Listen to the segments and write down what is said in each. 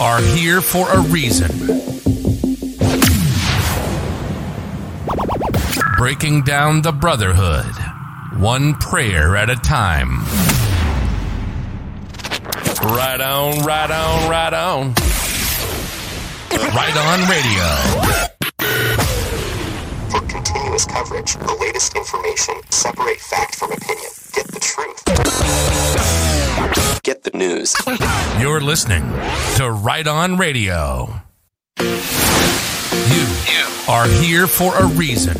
are here for a reason. Breaking down the brotherhood, one prayer at a time. Right on, right on, right on. Right on radio. For continuous coverage, the latest information, separate fact from opinion. Get the truth. Get the news. You're listening to Right On Radio. You are here for a reason.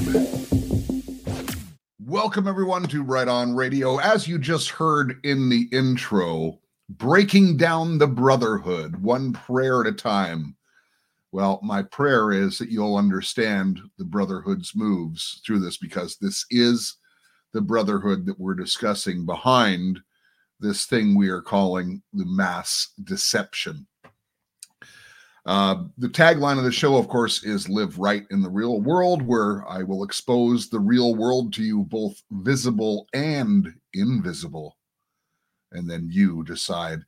Welcome, everyone, to Right On Radio. As you just heard in the intro, breaking down the brotherhood, one prayer at a time. Well, my prayer is that you'll understand the brotherhood's moves through this because this is the brotherhood that we're discussing behind this thing we are calling the mass deception. Uh, the tagline of the show, of course, is Live Right in the Real World, where I will expose the real world to you, both visible and invisible. And then you decide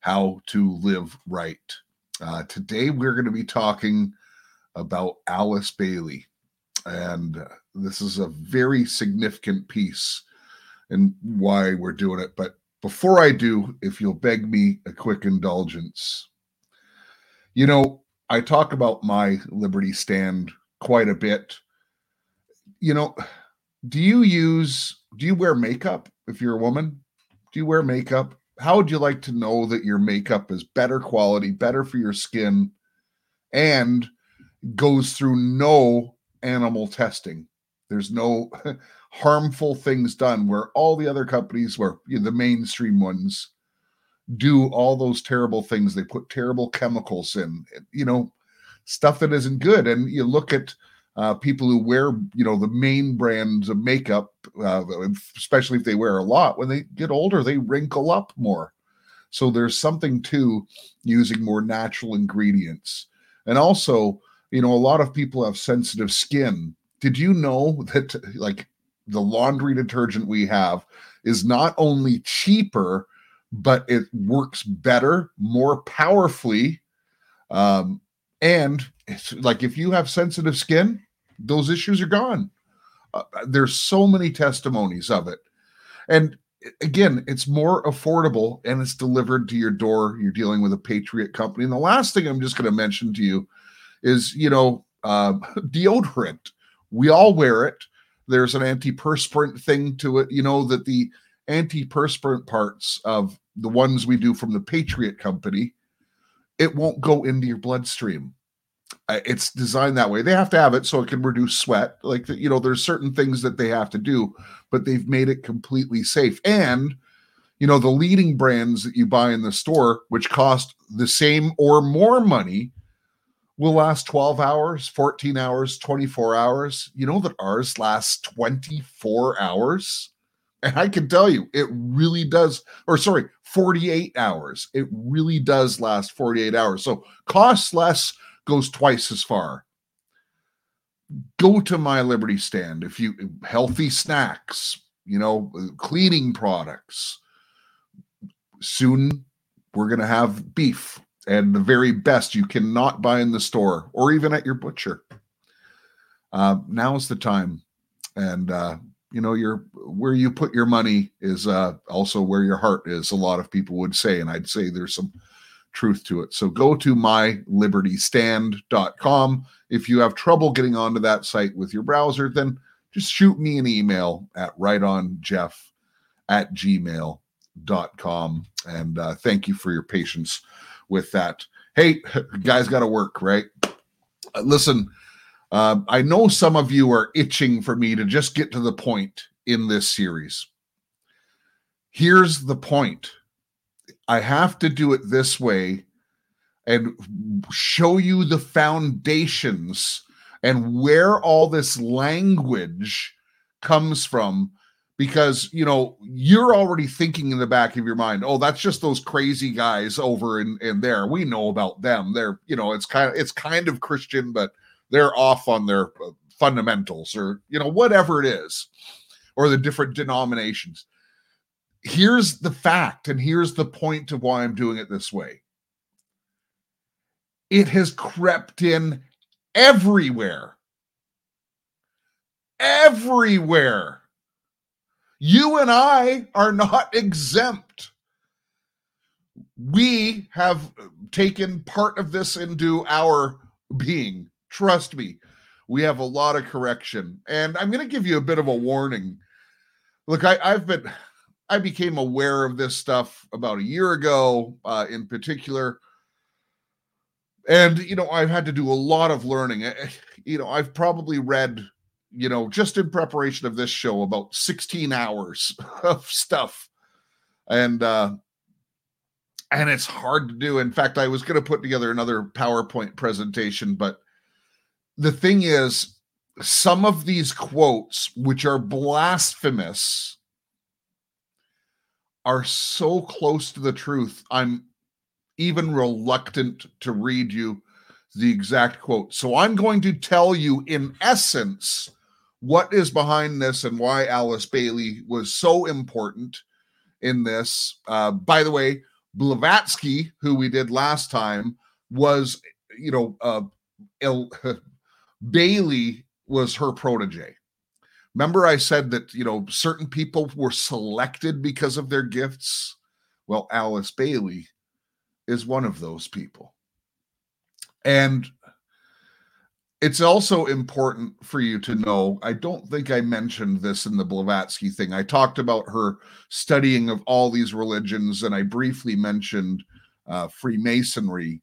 how to live right. Uh, today, we're going to be talking about Alice Bailey. And uh, this is a very significant piece and why we're doing it. But before I do, if you'll beg me a quick indulgence, you know, I talk about my Liberty stand quite a bit. You know, do you use, do you wear makeup if you're a woman? Do you wear makeup? How would you like to know that your makeup is better quality, better for your skin, and goes through no animal testing? There's no harmful things done where all the other companies, where you know, the mainstream ones, do all those terrible things. They put terrible chemicals in, you know, stuff that isn't good. And you look at uh, people who wear, you know, the main brands of makeup, uh, especially if they wear a lot, when they get older, they wrinkle up more. So there's something to using more natural ingredients. And also, you know, a lot of people have sensitive skin. Did you know that, like, the laundry detergent we have is not only cheaper, but it works better, more powerfully. Um, and like if you have sensitive skin, those issues are gone. Uh, there's so many testimonies of it. And again, it's more affordable and it's delivered to your door. You're dealing with a Patriot company. And the last thing I'm just going to mention to you is, you know, uh, deodorant. We all wear it. There's an antiperspirant thing to it. You know that the antiperspirant parts of the ones we do from the Patriot Company, it won't go into your bloodstream. It's designed that way. They have to have it so it can reduce sweat. Like you know, there's certain things that they have to do, but they've made it completely safe. And you know, the leading brands that you buy in the store, which cost the same or more money, will last 12 hours, 14 hours, 24 hours. You know that ours lasts 24 hours. And I can tell you, it really does, or sorry, 48 hours. It really does last 48 hours. So costs less goes twice as far. Go to my Liberty stand if you healthy snacks, you know, cleaning products. Soon we're going to have beef and the very best you cannot buy in the store or even at your butcher. Uh, now's the time. And, uh, you know, your where you put your money is uh, also where your heart is. A lot of people would say, and I'd say there's some truth to it. So go to mylibertystand.com. If you have trouble getting onto that site with your browser, then just shoot me an email at rightonjeff at gmail.com. And uh, thank you for your patience with that. Hey, guys, got to work, right? Uh, listen, uh, I know some of you are itching for me to just get to the point in this series. Here's the point I have to do it this way and show you the foundations and where all this language comes from because you know you're already thinking in the back of your mind oh that's just those crazy guys over in, in there we know about them they're you know it's kind of it's kind of christian but they're off on their uh, fundamentals or you know whatever it is or the different denominations here's the fact and here's the point of why i'm doing it this way it has crept in everywhere. Everywhere. You and I are not exempt. We have taken part of this into our being. Trust me, we have a lot of correction. And I'm going to give you a bit of a warning. Look, I, have been, I became aware of this stuff about a year ago, uh, in particular. And, you know, I've had to do a lot of learning. You know, I've probably read, you know, just in preparation of this show, about 16 hours of stuff. And, uh, and it's hard to do. In fact, I was going to put together another PowerPoint presentation, but the thing is, some of these quotes, which are blasphemous, are so close to the truth. I'm even reluctant to read you the exact quote. So I'm going to tell you, in essence, what is behind this and why Alice Bailey was so important in this. Uh, by the way, Blavatsky, who we did last time, was, you know, uh, Il- Bailey was her protege. Remember, I said that, you know, certain people were selected because of their gifts? Well, Alice Bailey is one of those people. And it's also important for you to know i don't think i mentioned this in the blavatsky thing. I talked about her studying of all these religions and i briefly mentioned uh, freemasonry.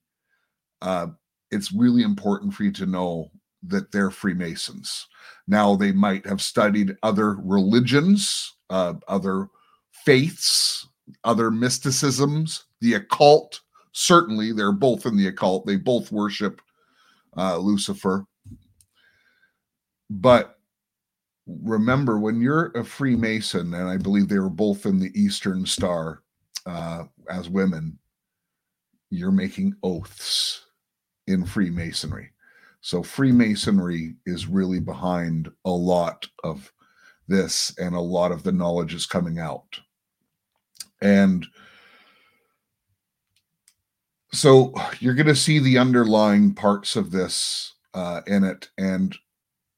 Uh, it's really important for you to know that they're freemasons. Now they might have studied other religions uh, other faiths other mysticisms the occult. Certainly they're both in the occult. They both worship uh, lucifer. But remember when you're a freemason and i believe they were both in the eastern star uh, as women you're making oaths in freemasonry. So freemasonry is really behind a lot of this and a lot of the knowledge is coming out. And so you're going to see the underlying parts of this uh, in it and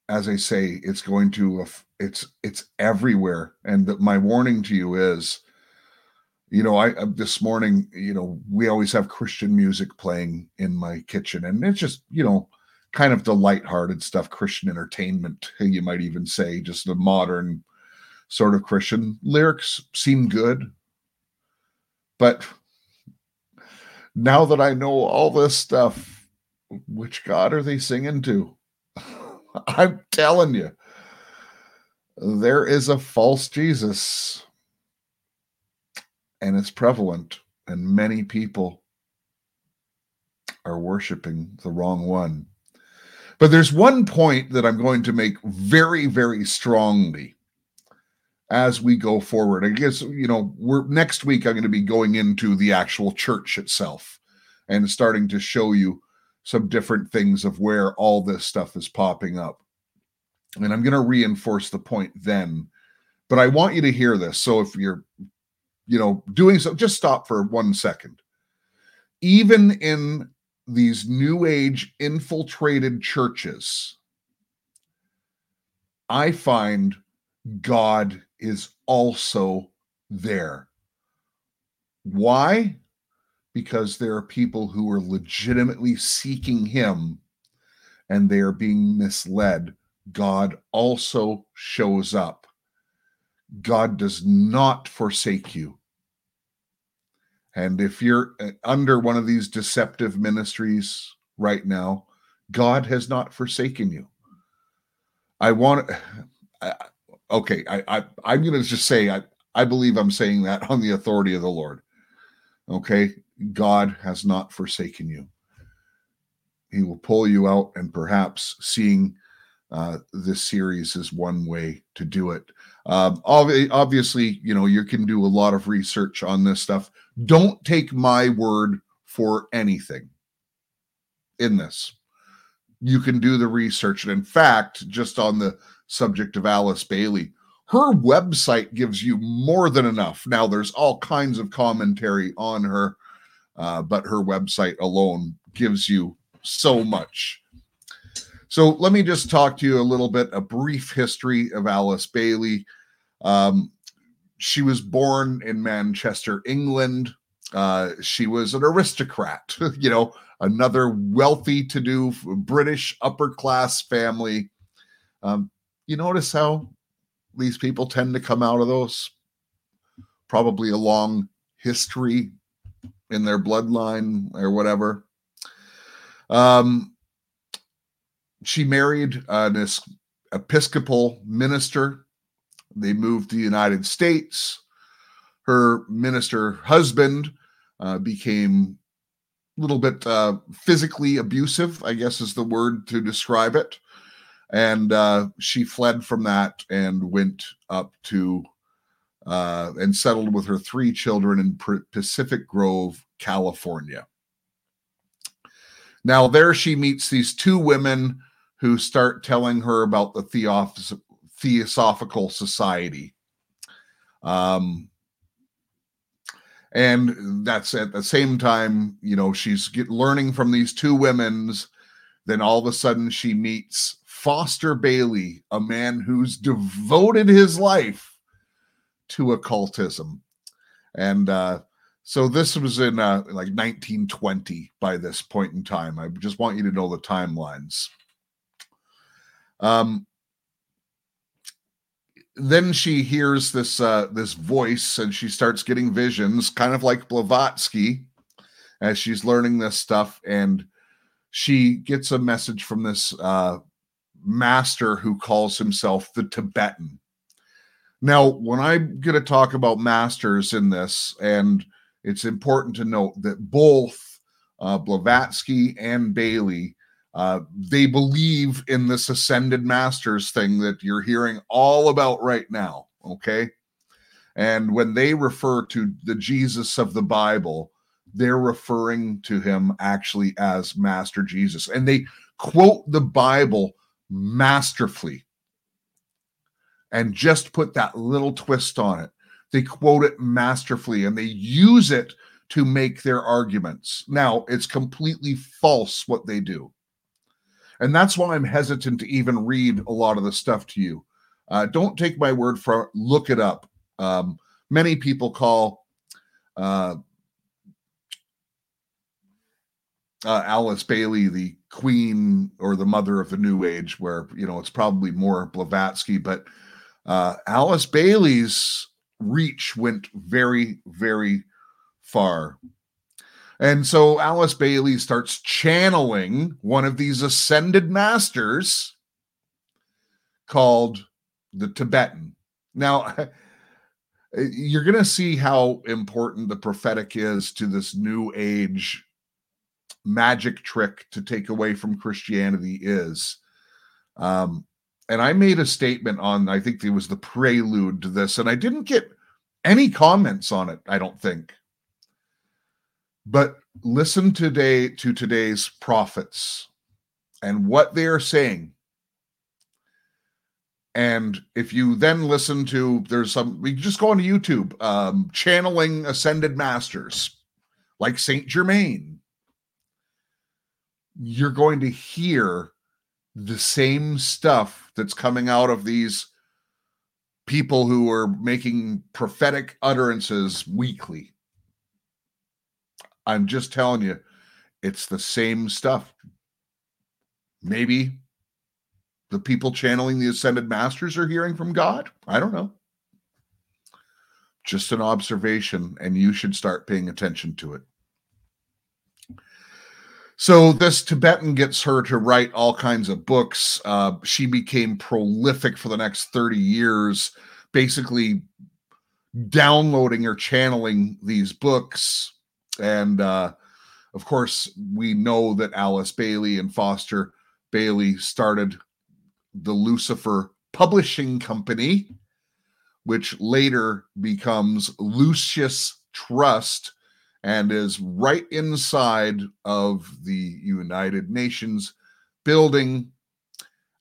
as i say it's going to it's it's everywhere and the, my warning to you is you know i uh, this morning you know we always have christian music playing in my kitchen and it's just you know kind of the light-hearted stuff christian entertainment you might even say just the modern sort of christian. Lyrics seem good but now that I know all this stuff, which God are they singing to? I'm telling you, there is a false Jesus, and it's prevalent, and many people are worshiping the wrong one. But there's one point that I'm going to make very, very strongly as we go forward. I guess you know we're next week. I'm going to be going into the actual church itself and starting to show you some different things of where all this stuff is popping up. And I'm going to reinforce the point then, but I want you to hear this. So if you're, you know, doing so, just stop for one second. Even in these new age infiltrated churches, I find God is also there. Why? Because there are people who are legitimately seeking Him and they are being misled. God also shows up. God does not forsake you. And if you're uh, under one of these deceptive ministries right now, God has not forsaken you. I want okay, I, I I'm going to just say I I believe I'm saying that on the authority of the Lord. Okay, God has not forsaken you. He will pull you out, and perhaps seeing uh, this series is one way to do it. Um, obviously, you know you can do a lot of research on this stuff. Don't take my word for anything in this. You can do the research, and in fact, just on the subject of Alice Bailey. Her website gives you more than enough. Now, there's all kinds of commentary on her, uh, but her website alone gives you so much. So let me just talk to you a little bit, a brief history of Alice Bailey. Um, she was born in Manchester, England. Uh, she was an aristocrat, you know, another wealthy to do British upper class family. Um, you notice how these people tend to come out of those? Probably a long history in their bloodline or whatever. Um, she married an Episcopal minister. They moved to the United States. Her minister husband uh, became a little bit uh, physically abusive, I guess is the word to describe it. And uh, she fled from that and went up to uh, and settled with her three children in Pacific Grove, California. Now, there she meets these two women who start telling her about the Theosoph- Theosophical Society. Um, and that's at the same time, you know, she's get, learning from these two women's. Then all of a sudden, she meets Foster Bailey, a man who's devoted his life to occultism. And uh, so this was in uh, like 1920 by this point in time. I just want you to know the timelines. Um, then she hears this uh, this voice and she starts getting visions, kind of like Blavatsky, as she's learning this stuff. And she gets a message from this uh, master who calls himself the Tibetan. Now, when I'm going to talk about masters in this, and it's important to note that both uh, Blavatsky and Bailey, uh, they believe in this ascended masters thing that you're hearing all about right now. Okay. And when they refer to the Jesus of the Bible, they're referring to him actually as Master Jesus. And they quote the Bible masterfully and just put that little twist on it. They quote it masterfully and they use it to make their arguments. Now, it's completely false what they do. And that's why I'm hesitant to even read a lot of the stuff to you. Uh, don't take my word for it, look it up. Um, many people call uh, uh, Alice Bailey the queen or the mother of the new age, where, you know, it's probably more Blavatsky, but uh, Alice Bailey's reach went very, very far. And so Alice Bailey starts channeling one of these ascended masters called the Tibetan. Now, you're going to see how important the prophetic is to this new age magic trick to take away from Christianity is. Um, and I made a statement on, I think it was the prelude to this, and I didn't get any comments on it, I don't think. But listen today to today's prophets and what they are saying. And if you then listen to, there's some, we just go on to YouTube, um, channeling ascended masters like Saint Germain. You're going to hear the same stuff that's coming out of these people who are making prophetic utterances weekly. I'm just telling you, it's the same stuff. Maybe the people channeling the ascended masters are hearing from God. I don't know. Just an observation, and you should start paying attention to it. So this Tibetan gets her to write all kinds of books. Uh, she became prolific for the next 30 years, basically downloading or channeling these books. And uh, of course, we know that Alice Bailey and Foster Bailey started the Lucifer Publishing Company, which later becomes Lucis Trust and is right inside of the United Nations building.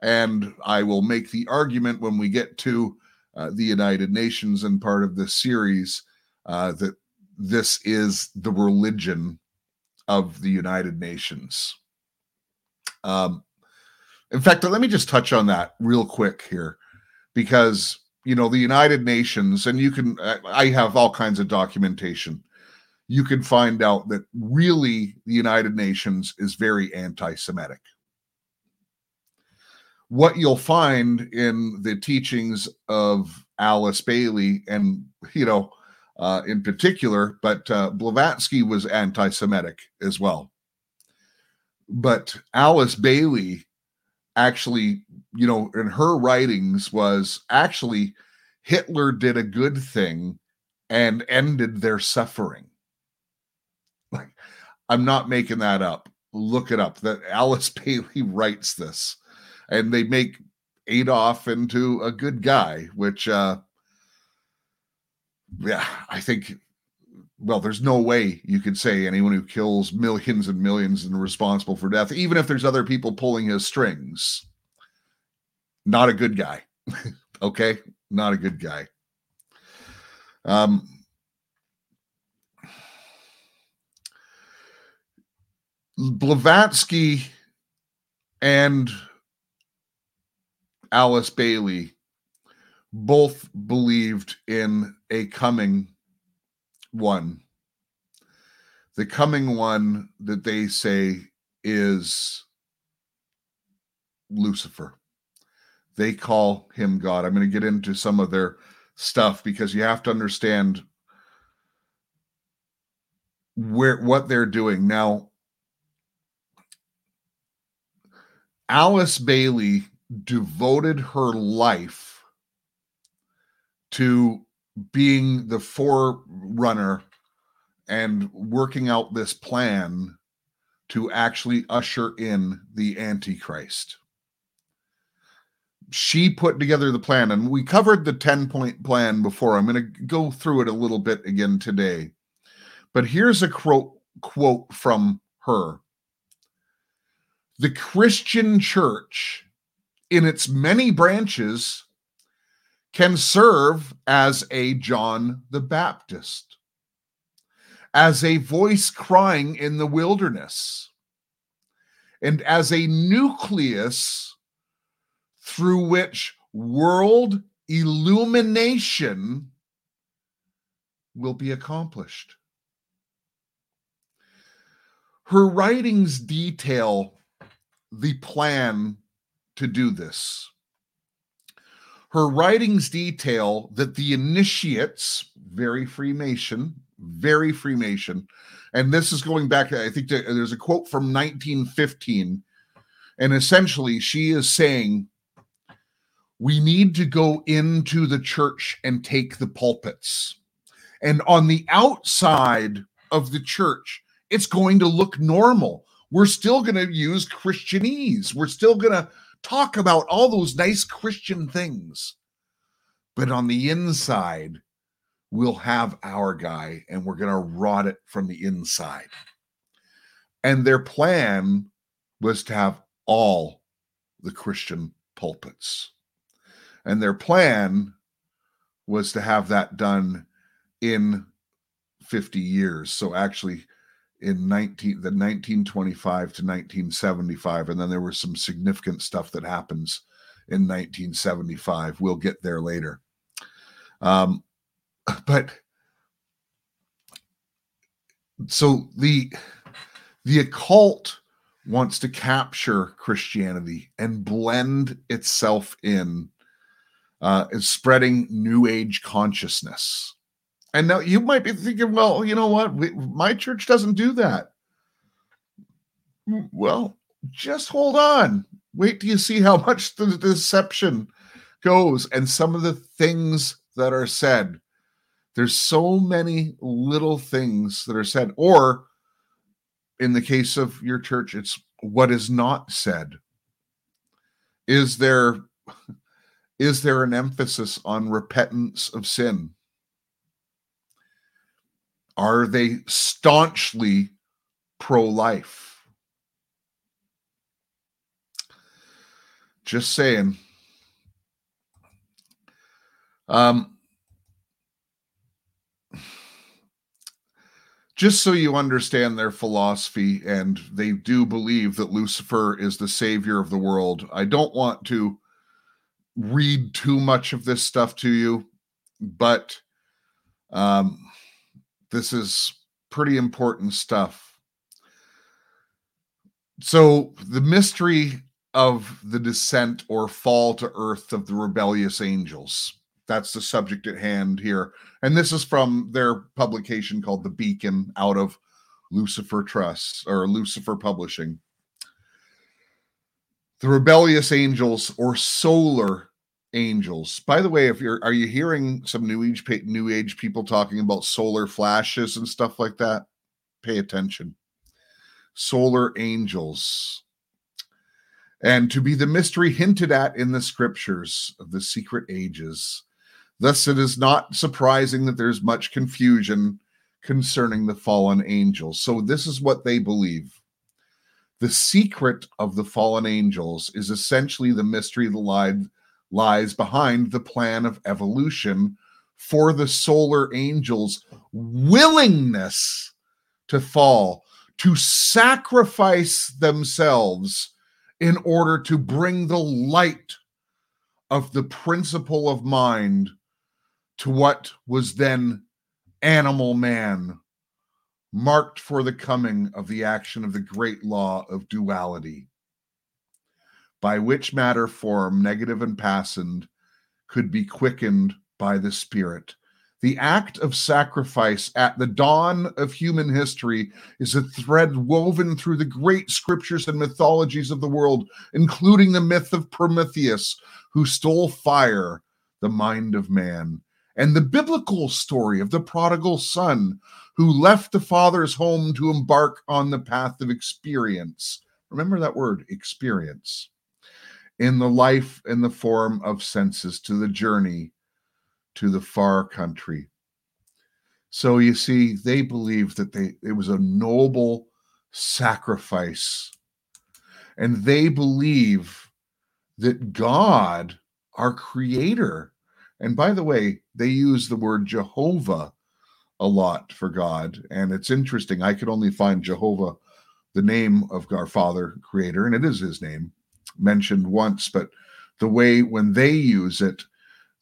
And I will make the argument when we get to uh, the United Nations and part of this series uh, that this is the religion of the United Nations. Um, in fact, let me just touch on that real quick here, because you know the United Nations, and you can I have all kinds of documentation. You can find out that really the United Nations is very anti-Semitic. What you'll find in the teachings of Alice Bailey, and you know, uh, in particular, but uh, Blavatsky was anti-Semitic as well. But Alice Bailey actually, you know, in her writings was actually Hitler did a good thing and ended their suffering. I'm not making that up. Look it up. That Alice Bailey writes this, and they make Adolf into a good guy, which, uh, yeah, I think well, there's no way you could say anyone who kills millions and millions and responsible for death, even if there's other people pulling his strings. Not a good guy. okay? Not a good guy. Um, Blavatsky and Alice Bailey both believed in a coming one. The coming one that they say is Lucifer. They call him God. I'm going to get into some of their stuff because you have to understand where what they're doing. Now Alice Bailey devoted her life to being the forerunner and working out this plan to actually usher in the Antichrist. She put together the plan, and we covered the 10 point plan before. I'm going to go through it a little bit again today. But here's a quote, quote from her The Christian church, in its many branches, can serve as a John the Baptist, as a voice crying in the wilderness, and as a nucleus through which world illumination will be accomplished. Her writings detail the plan to do this. Her writings detail that the initiates, very Freemason, very Freemason, and this is going back, I think to, there's a quote from 1915, and essentially she is saying, we need to go into the church and take the pulpits. And on the outside of the church, it's going to look normal. We're still going to use Christianese. We're still going to talk about all those nice Christian things. But on the inside, we'll have our guy and we're going to rot it from the inside. And their plan was to have all the Christian pulpits. And their plan was to have that done in 50 years. So actually, in 19 the 1925 to 1975 and then there was some significant stuff that happens in 1975 we'll get there later. Um but so the the occult wants to capture christianity and blend itself in uh is spreading new age consciousness and now you might be thinking, well, you know what? We, my church doesn't do that. Mm, well, just hold on. Wait till you see how much the deception goes and some of the things that are said. There's so many little things that are said. Or in the case of your church, it's what is not said. Is there is there an emphasis on repentance of sin? Are they staunchly pro life? Just saying. Um, just so you understand their philosophy, and they do believe that Lucifer is the savior of the world. I don't want to read too much of this stuff to you, but um, this is pretty important stuff. So, the mystery of the descent or fall to earth of the rebellious angels. That's the subject at hand here. And this is from their publication called The Beacon out of Lucifer Trust or Lucifer Publishing. The rebellious angels or solar angels. By the way, if you're are you hearing some new age new age people talking about solar flashes and stuff like that? Pay attention. Solar angels. And to be the mystery hinted at in the scriptures of the secret ages. Thus, it is not surprising that there's much confusion concerning the fallen angels. So, this is what they believe. The secret of the fallen angels is essentially the mystery that lied lies behind the plan of evolution for the solar angels' willingness to fall, to sacrifice themselves in order to bring the light of the principle of mind to what was then animal man, marked for the coming of the action of the great law of duality by which matter form, negative and passive, could be quickened by the Spirit. The act of sacrifice at the dawn of human history is a thread woven through the great scriptures and mythologies of the world, including the myth of Prometheus, who stole fire, the mind of man, and the biblical story of the prodigal son who left the father's home to embark on the path of experience. Remember that word, experience in the life in the form of senses to the journey to the far country. So you see, they believed that they it was a noble sacrifice. And they believe that God, our creator, and by the way, they use the word Jehovah a lot for God. And it's interesting. I could only find Jehovah, the name of our Father, Creator, and it is his name mentioned once, but the way when they use it,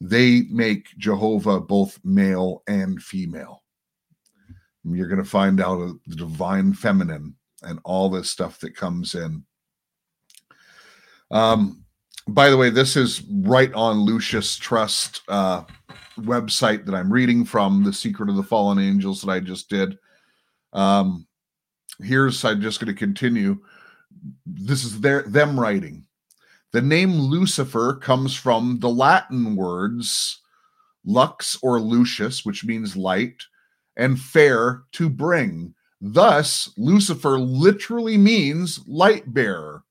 they make Jehovah both male and female. You're going to find out the divine feminine and all this stuff that comes in. Um, by the way, this is right on Lucis Trust uh, website that I'm reading from, The Secret of the Fallen Angels that I just did. Um, here's I'm just going to continue this is their them writing. The name Lucifer comes from the Latin words lux or lucis, which means light, and ferre to bring. Thus, Lucifer literally means light bearer.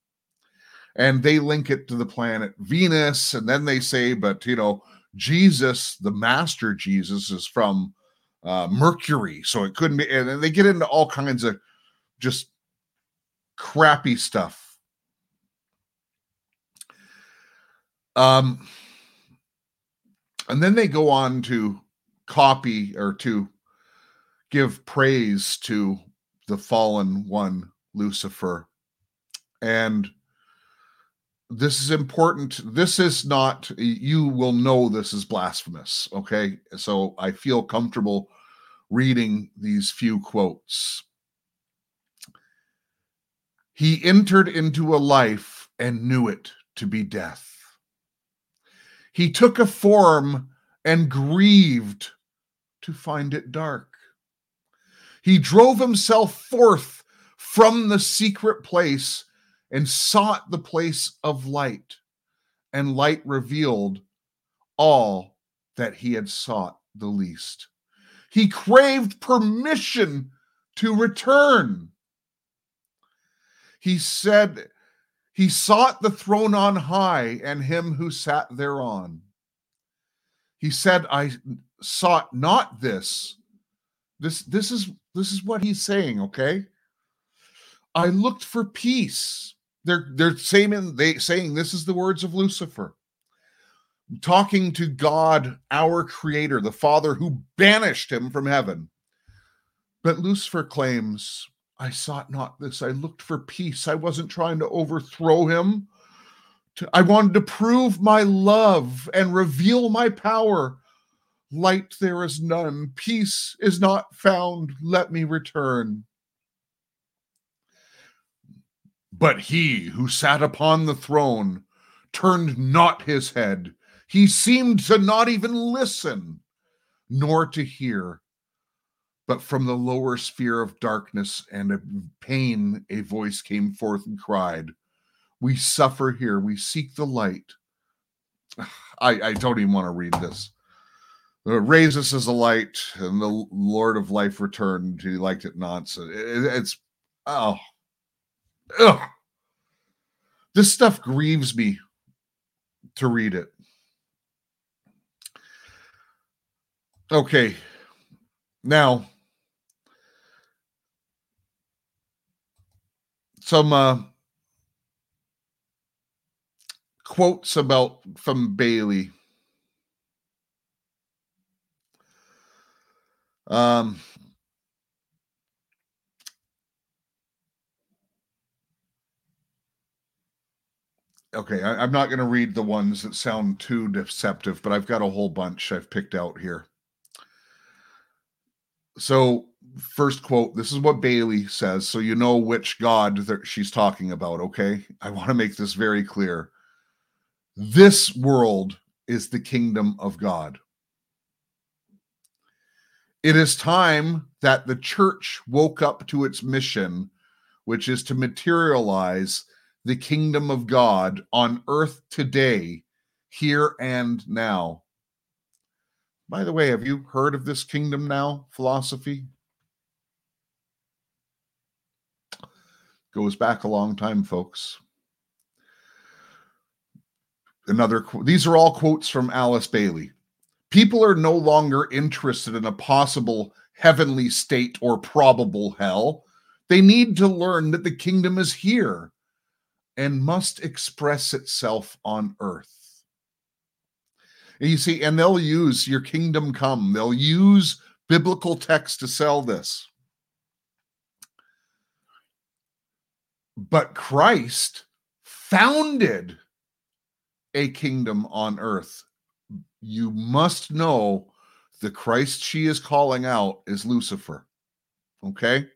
And they link it to the planet Venus. And then they say, but you know, Jesus, the master Jesus, is from uh, Mercury. So it couldn't be. And they get into all kinds of just crappy stuff. Um, and then they go on to copy or to give praise to the fallen one, Lucifer. And this is important. This is not, you will know this is blasphemous. Okay. So I feel comfortable reading these few quotes. He entered into a life and knew it to be death. He took a form and grieved to find it dark. He drove himself forth from the secret place and sought the place of light, and light revealed all that he had sought the least. He craved permission to return he said, He sought the throne on high and him who sat thereon. He said, I sought not this. This, this is this is what he's saying, okay? I looked for peace. They're they're saying they saying this is the words of Lucifer. Talking to God, our creator, the Father who banished him from heaven. But Lucifer claims, I sought not this. I looked for peace. I wasn't trying to overthrow him. I wanted to prove my love and reveal my power. Light there is none. Peace is not found. Let me return. But he who sat upon the throne turned not his head. He seemed to not even listen, nor to hear. But from the lower sphere of darkness and of pain, a voice came forth and cried, We suffer here, we seek the light. I, I don't even want to read this. Raise us as a light, and the Lord of life returned. He liked it nonsense. It, it's oh, ugh. This stuff grieves me to read it. Okay, now some uh, quotes about from Bailey. Um, okay, I, am not going to read the ones that sound too deceptive, but I've got a whole bunch I've picked out here. So, first quote this is what Bailey says, so you know which God she's talking about, okay? I want to make this very clear. This world is the kingdom of God. It is time that the church woke up to its mission, which is to materialize the kingdom of God on earth today, here and now. By the way, have you heard of this kingdom now philosophy? Goes back a long time, folks. Another, these are all quotes from Alice Bailey. People are no longer interested in a possible heavenly state or probable hell. They need to learn that the kingdom is here and must express itself on earth. And you see, and they'll use your kingdom come, they'll use biblical text to sell this. But Christ founded a kingdom on earth you must know the Christ she is calling out is Lucifer. Okay?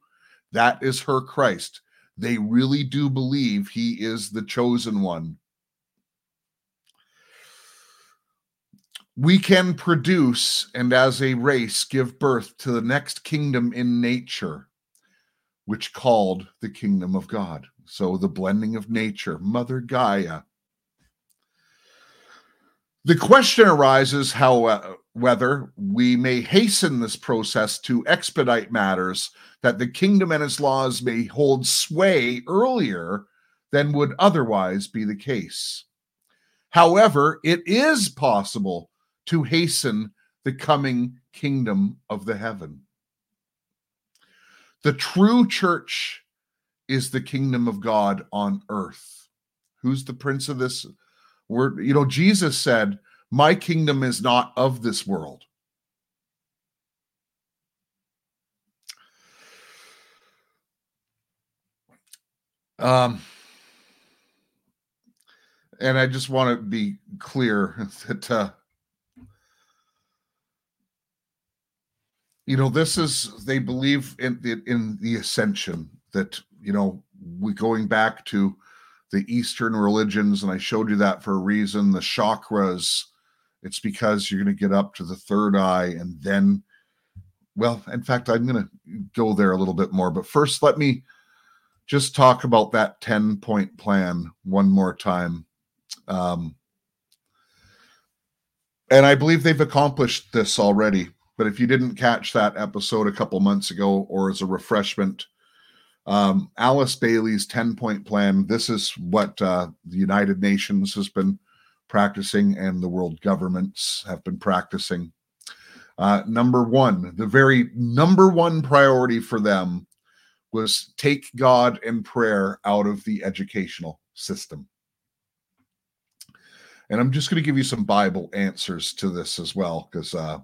That is her Christ. They really do believe he is the chosen one. We can produce and as a race give birth to the next kingdom in nature, which called the kingdom of God. So the blending of nature, Mother Gaia, the question arises how uh, whether we may hasten this process to expedite matters that the kingdom and its laws may hold sway earlier than would otherwise be the case. However, it is possible to hasten the coming kingdom of the heaven. The true church is the kingdom of God on earth. Who's the prince of this we're, you know, Jesus said, My kingdom is not of this world. Um, and I just want to be clear that, uh, you know, this is, they believe in, the, in the ascension that, you know, we going back to the Eastern religions, and I showed you that for a reason. The chakras, it's because you're going to get up to the third eye and then, well, in fact, I'm going to go there a little bit more. But first, let me just talk about that 10 point plan one more time. Um, and I believe they've accomplished this already. But if you didn't catch that episode a couple months ago or as a refreshment, um, Alice Bailey's 10 point plan. This is what uh, the United Nations has been practicing and the world governments have been practicing. Uh, number one, the very number one priority for them was take God and prayer out of the educational system. And I'm just going to give you some Bible answers to this as well, because uh,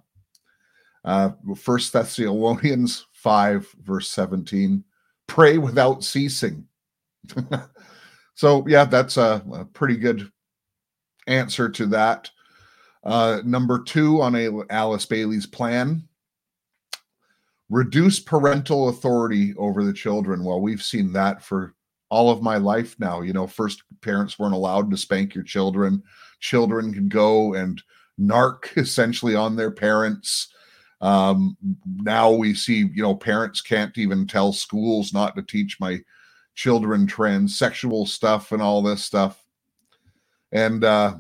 Uh, First Thessalonians 5, verse 17 pray without ceasing. so, yeah, that's a, a, pretty good answer to that. Uh, number two on a, Alice Bailey's plan reduce parental authority over the children. Well, we've seen that for all of my life now. You know, first parents weren't allowed to spank your children, children could go and narc essentially on their parents. Um, now we see, you know, parents can't even tell schools not to teach my children transsexual stuff and all this stuff. And uh,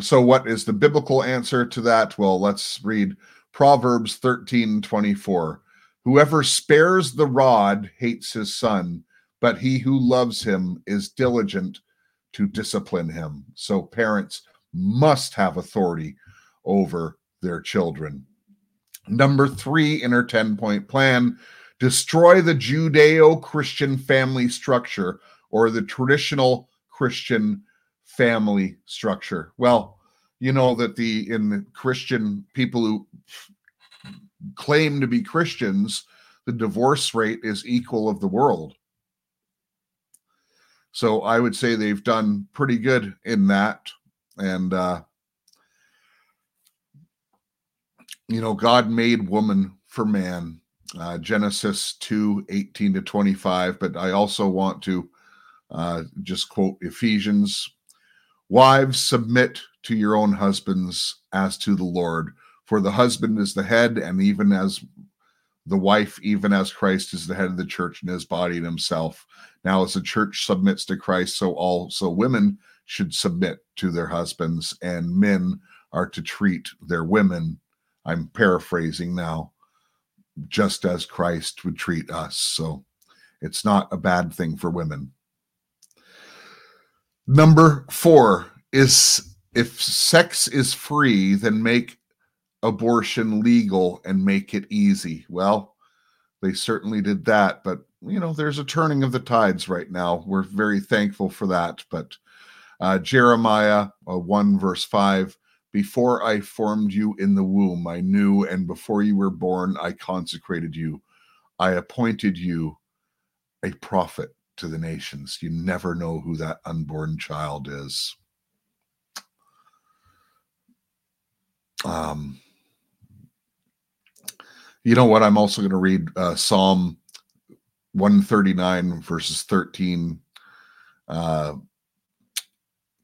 so, what is the biblical answer to that? Well, let's read Proverbs 13 24. Whoever spares the rod hates his son, but he who loves him is diligent to discipline him. So, parents must have authority over their children. Number three in her 10 point plan destroy the Judeo Christian family structure or the traditional Christian family structure. Well, you know that the in the Christian people who claim to be Christians, the divorce rate is equal of the world. So I would say they've done pretty good in that. And uh you know, God made woman for man. Uh, Genesis 2 18 to 25. But I also want to uh, just quote Ephesians Wives, submit to your own husbands as to the Lord, for the husband is the head, and even as the wife, even as Christ is the head of the church and his body and himself. Now, as the church submits to Christ, so also women should submit to their husbands, and men are to treat their women I'm paraphrasing now, just as Christ would treat us. So it's not a bad thing for women. Number four is if sex is free, then make abortion legal and make it easy. Well, they certainly did that, but you know, there's a turning of the tides right now. We're very thankful for that. But uh, Jeremiah uh, 1, verse 5 before I formed you in the womb, I knew, and before you were born, I consecrated you. I appointed you a prophet to the nations. You never know who that unborn child is. Um, you know what? I'm also going to read uh, Psalm 139, verses 13, uh,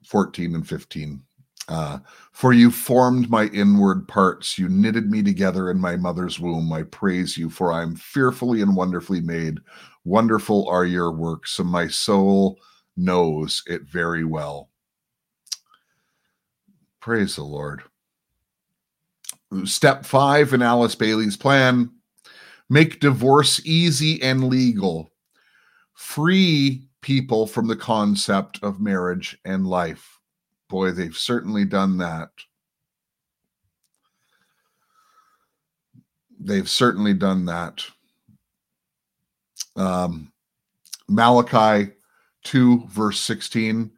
14, and 15. Uh, for you formed my inward parts. You knitted me together in my mother's womb. I praise you, for I am fearfully and wonderfully made. Wonderful are your works, and my soul knows it very well. Praise the Lord. Step five in Alice Bailey's plan make divorce easy and legal. Free people from the concept of marriage and life boy, they've certainly done that. They've certainly done that. Um, Malachi 2, verse 16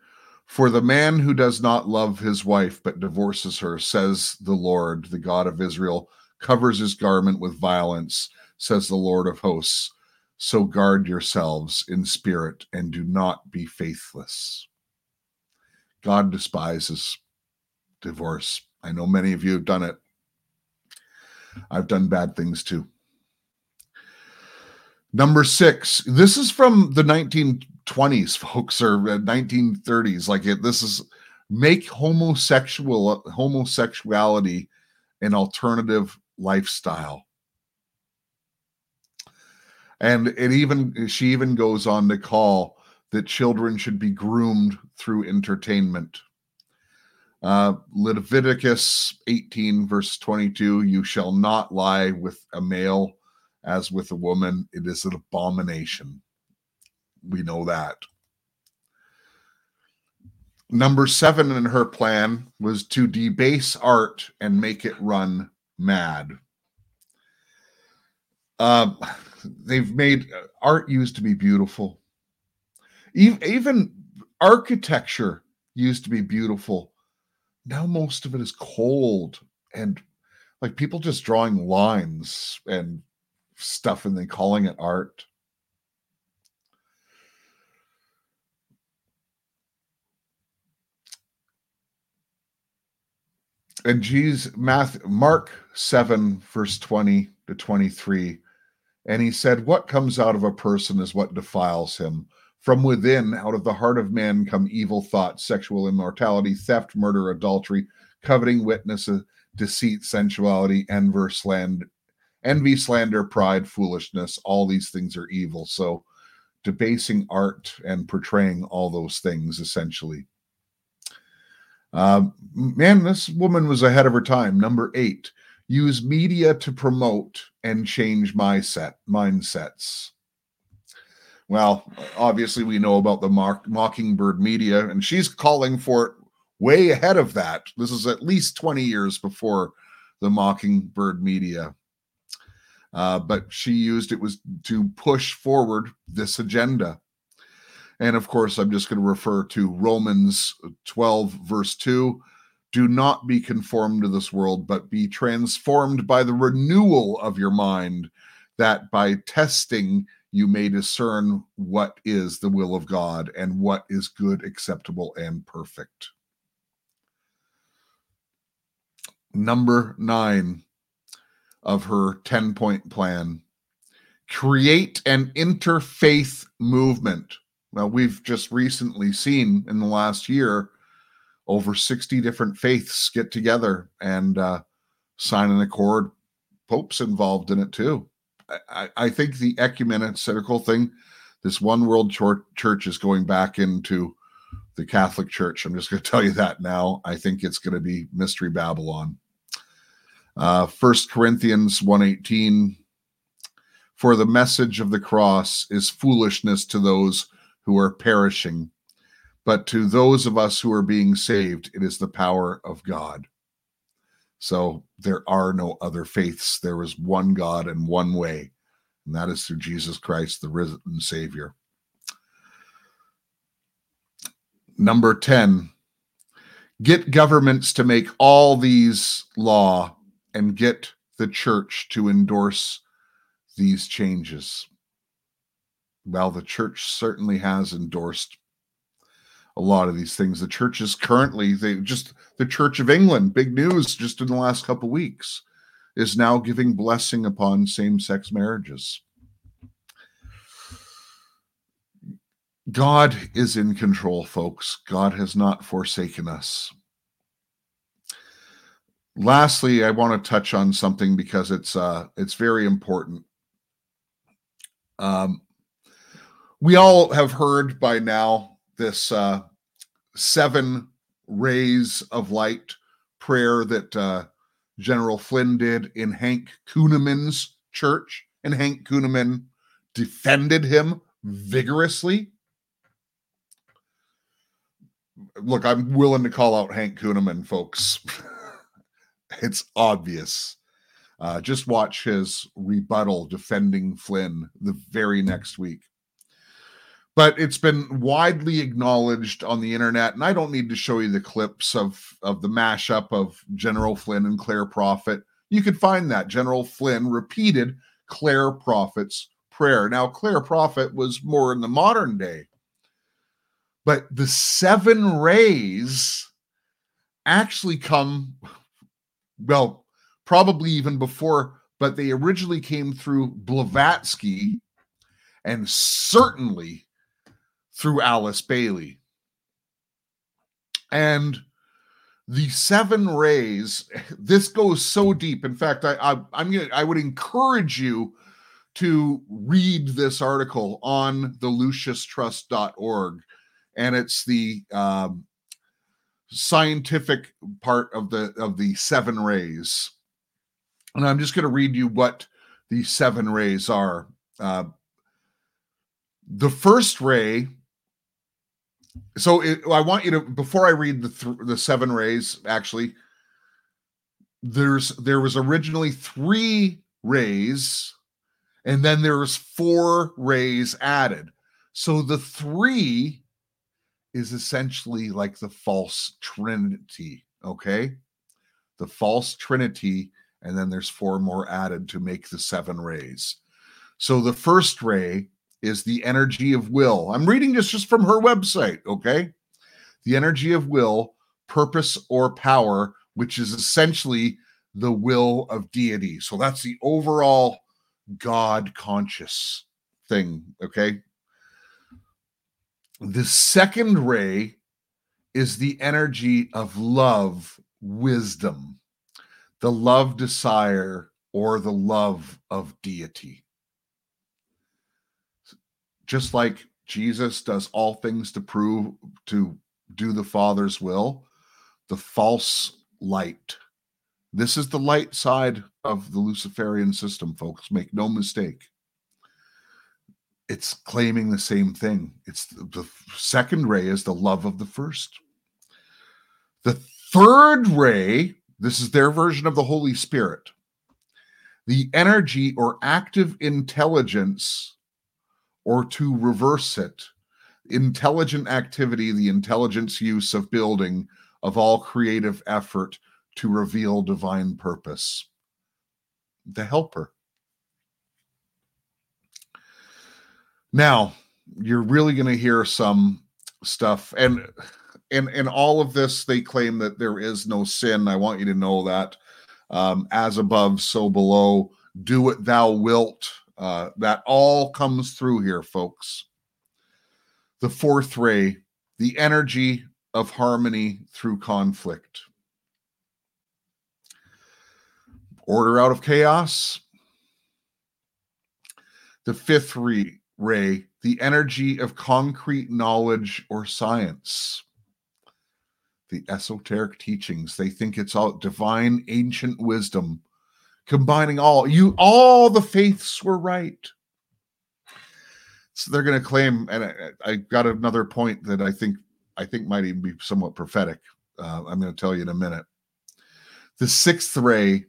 For the man who does not love his wife but divorces her, says the Lord, the God of Israel, covers his garment with violence, says the Lord of hosts. So guard yourselves in spirit and do not be faithless. God despises divorce. I know many of you have done it. I've done bad things too. Number six, this is from the 1920s, folks, or uh, 1930s. Like it, this is make homosexual homosexuality an alternative lifestyle. And it even she even goes on to call that children should be groomed through entertainment. Uh, Leviticus 18, verse 22 You shall not lie with a male as with a woman, it is an abomination. We know that. Number seven in her plan was to debase art and make it run mad. Uh, they've made art used to be beautiful even architecture used to be beautiful. Now most of it is cold and like people just drawing lines and stuff and then calling it art. And Jesus, Mark 7, verse 20 to 23. And he said, What comes out of a person is what defiles him. From within, out of the heart of man, come evil thoughts, sexual immortality, theft, murder, adultery, coveting, witness, deceit, sensuality, envy, slander, envy, slander, pride, foolishness. All these things are evil. So, debasing art and portraying all those things essentially. Uh, man, this woman was ahead of her time. Number eight, use media to promote and change my mindset mindsets. Well, obviously, we know about the mock, Mockingbird media, and she's calling for it way ahead of that. This is at least 20 years before the Mockingbird media. Uh, but she used it was to push forward this agenda. And of course, I'm just going to refer to Romans 12, verse 2. Do not be conformed to this world, but be transformed by the renewal of your mind, that by testing you may discern what is the will of God and what is good, acceptable, and perfect. Number nine of her 10 point plan create an interfaith movement. Well, we've just recently seen in the last year over 60 different faiths get together and uh, sign an accord. Pope's involved in it too. I, I think the ecumenical thing, this one world church is going back into the Catholic Church. I'm just going to tell you that now. I think it's going to be Mystery Babylon. Uh, First Corinthians 1:18 For the message of the cross is foolishness to those who are perishing, but to those of us who are being saved, it is the power of God. So there are no other faiths. There is one God and one way, and that is through Jesus Christ, the risen Savior. Number 10, get governments to make all these law and get the church to endorse these changes. Well, the church certainly has endorsed a lot of these things. The church is currently they just the Church of England, big news just in the last couple weeks, is now giving blessing upon same-sex marriages. God is in control, folks. God has not forsaken us. Lastly, I want to touch on something because it's uh it's very important. Um we all have heard by now this uh seven rays of light prayer that uh General Flynn did in Hank Kunneman's church, and Hank Kunneman defended him vigorously. Look, I'm willing to call out Hank Kunneman, folks. it's obvious. Uh, just watch his rebuttal defending Flynn the very next week. But it's been widely acknowledged on the internet, and I don't need to show you the clips of, of the mashup of General Flynn and Clare Prophet. You can find that. General Flynn repeated Clare Prophet's prayer. Now, Clare Prophet was more in the modern day, but the seven rays actually come well, probably even before, but they originally came through Blavatsky and certainly through Alice Bailey. And the seven rays, this goes so deep. In fact, I, I I'm gonna I would encourage you to read this article on the lucistrust.org and it's the um, scientific part of the of the seven rays and i'm just going to read you what the seven rays are uh, the first ray so it, i want you to before i read the th- the seven rays actually there's there was originally three rays and then there was four rays added so the three is essentially like the false trinity, okay? The false trinity and then there's four more added to make the seven rays. So the first ray is the energy of will. I'm reading this just from her website, okay? The energy of will, purpose, or power, which is essentially the will of deity. So that's the overall God conscious thing, okay? The second ray is the energy of love, wisdom the love desire or the love of deity. Just like Jesus does all things to prove to do the Father's will, the false light. This is the light side of the Luciferian system, folks. Make no mistake. It's claiming the same thing. It's the, the second ray is the love of the first. The third ray this is their version of the Holy Spirit. The energy or active intelligence, or to reverse it, intelligent activity, the intelligence use of building of all creative effort to reveal divine purpose. The helper. Now, you're really going to hear some stuff and in in all of this they claim that there is no sin. I want you to know that. Um, as above so below. Do what thou wilt uh, that all comes through here folks. The fourth ray the energy of harmony through conflict. Order out of chaos. The fifth ray, ray the energy of concrete knowledge or science. The esoteric teachings. They think it's all divine ancient wisdom, combining all you all the faiths were right. So they're going to claim, and I, I, got another point that I think I think might even be somewhat prophetic. Uh, I'm going to tell you in a minute. The sixth ray,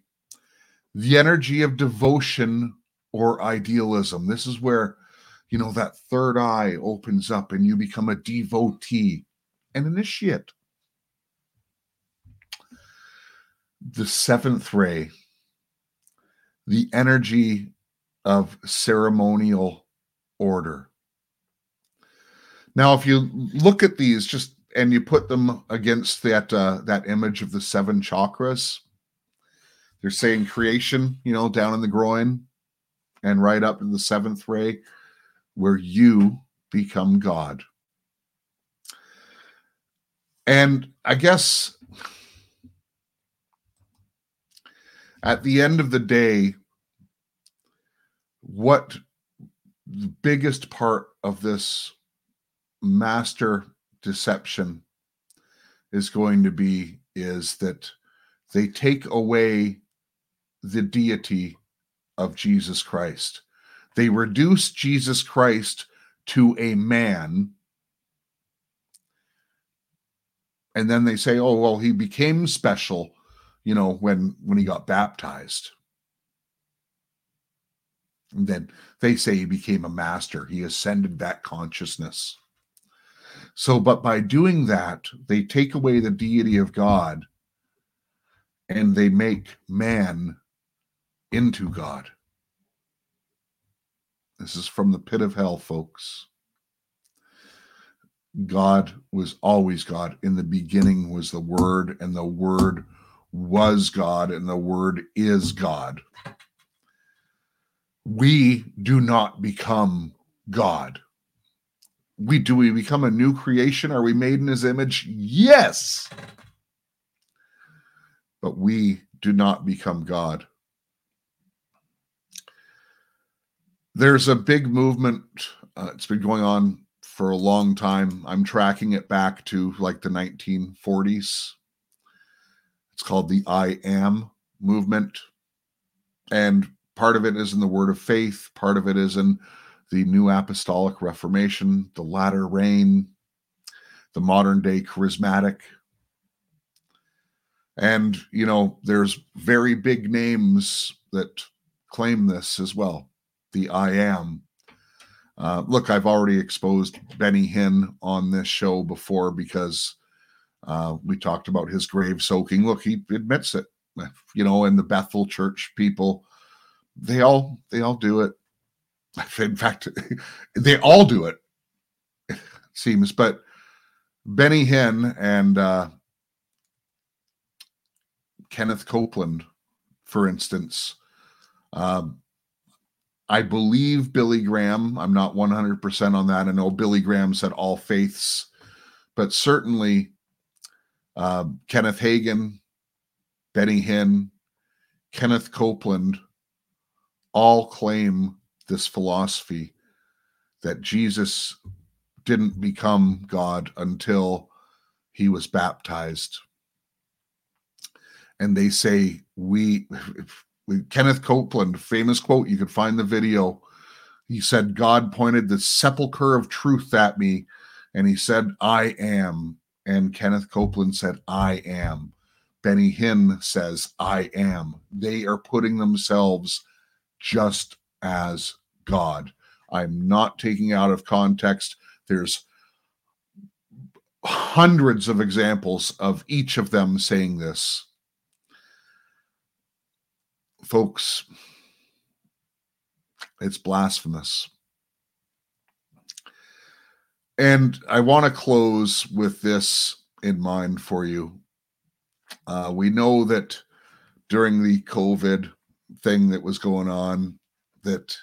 the energy of devotion or idealism. This is where, you know, that third eye opens up and you become a devotee, an initiate. the seventh ray, the energy of ceremonial order. Now, if you look at these just and you put them against that uh, that image of the seven chakras, they're saying creation, you know, down in the groin, and right up in the seventh ray, where you become God. And I guess at the end of the day, what the biggest part of this master deception is going to be is that they take away the deity of Jesus Christ. They reduce Jesus Christ to a man. And then they say, oh, well, he became special you know, when when he got baptized. And then they say he became a master. He ascended that consciousness. So, but by doing that, they take away the deity of God and they make man into God. This is from the pit of hell, folks. God was always God. In the beginning was the Word, and the Word was God and the Word is God. We do not become God. We do we become a new creation? Are we made in his image? Yes. But we do not become God. There's a big movement. Uh, it's been going on for a long time. I'm tracking it back to like the 1940s it's called the I Am movement. And part of it is in the word of faith, part of it is in the New Apostolic Reformation, the latter rain, the modern day charismatic. And, you know, there's very big names that claim this as well the I am. Uh, look, I've already exposed Benny Hinn on this show before because uh, we talked about his grave soaking. Look, he admits it. you know, and the Bethel Church people, they all they all do it. In fact, they all do it. It seems, but Benny Hinn and uh, Kenneth Copeland, for instance, um, I believe Billy Graham. I'm not 100% on that. I know Billy Graham said all faiths, but certainly uh, Kenneth Hagin, Benny Hinn, Kenneth Copeland all claim this philosophy that Jesus didn't become God until he was baptized. And they say, we, Kenneth Copeland, famous quote, you could find the video. He said, God pointed the sepulchre of truth at me, and he said, I am. And Kenneth Copeland said, I am. Benny Hinn says, I am. They are putting themselves just as God. I'm not taking out of context. There's hundreds of examples of each of them saying this folks, it's blasphemous. And I want to close with this in mind for you. Uh, we know that during the COVID thing that was going on, that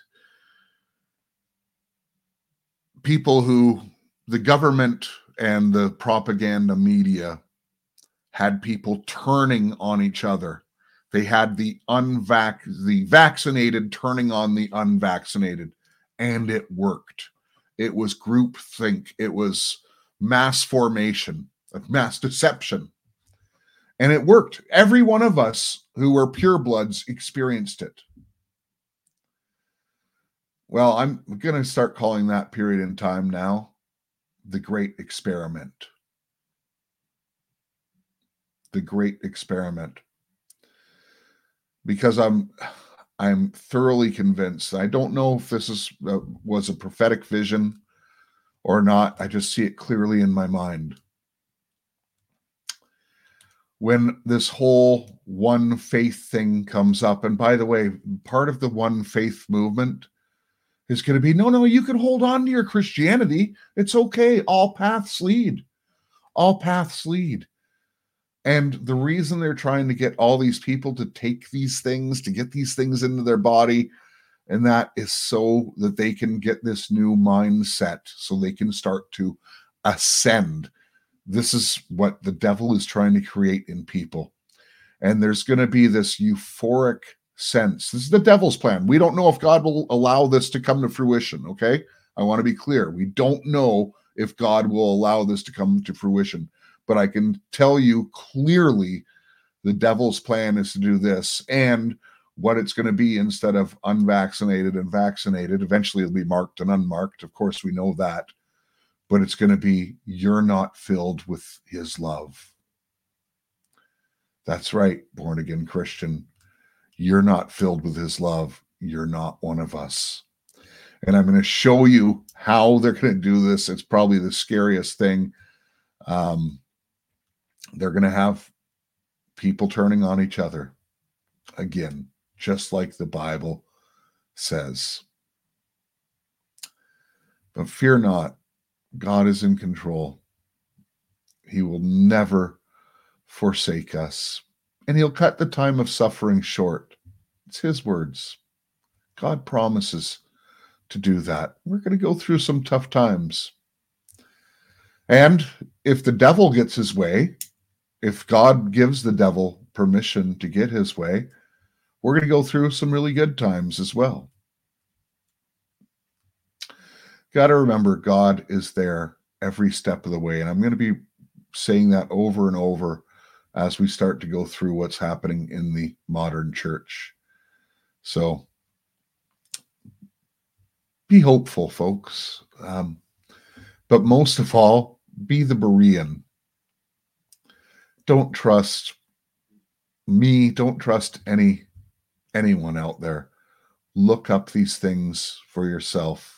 people who the government and the propaganda media had people turning on each other they had the unvac the vaccinated turning on the unvaccinated, and it worked. It was group think. It was mass formation, of mass deception. And it worked. Every one of us who were purebloods experienced it. Well, I'm going to start calling that period in time now the Great Experiment. The Great Experiment because I'm I'm thoroughly convinced. I don't know if this is uh, was a prophetic vision or not. I just see it clearly in my mind. When this whole one faith thing comes up, and by the way, part of the one faith movement is going to be no, no, you can hold on to your Christianity. It's okay. All paths lead. All paths lead. And the reason they're trying to get all these people to take these things, to get these things into their body, and that is so that they can get this new mindset, so they can start to ascend. This is what the devil is trying to create in people. And there's going to be this euphoric sense. This is the devil's plan. We don't know if God will allow this to come to fruition. Okay. I want to be clear. We don't know if God will allow this to come to fruition but I can tell you clearly the devil's plan is to do this and what it's going to be instead of unvaccinated and vaccinated. Eventually it'll be marked and unmarked. Of course, we know that. But it's going to be you're not filled with his love. That's right, born again Christian. You're not filled with his love. You're not one of us. And I'm going to show you how they're going to do this. It's probably the scariest thing. Um, they're going to have people turning on each other again, just like the Bible says. But fear not, God is in control. He will never forsake us, and He'll cut the time of suffering short. It's His words. God promises to do that. We're going to go through some tough times. And if the devil gets his way, if God gives the devil permission to get his way, we're going to go through some really good times as well. Got to remember, God is there every step of the way. And I'm going to be saying that over and over as we start to go through what's happening in the modern church. So be hopeful, folks. Um, but most of all, be the Berean don't trust me don't trust any anyone out there look up these things for yourself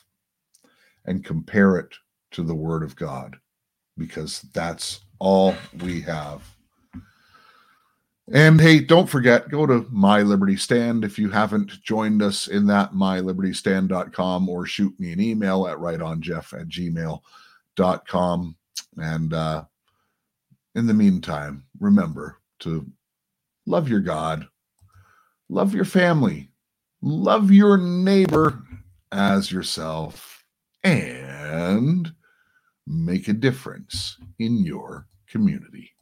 and compare it to the word of god because that's all we have And hey, don't forget, go to My Liberty Stand if you haven't joined us in that, mylibertystand.com, or shoot me an email at rightonjeff at gmail.com. And uh, in the meantime, remember to love your God, love your family, love your neighbor as yourself, and make a difference in your community.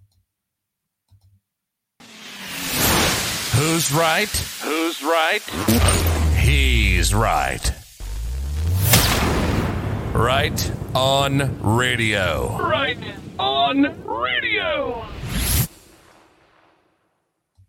Who's right? Who's right? He's right. Right on radio. Right on radio.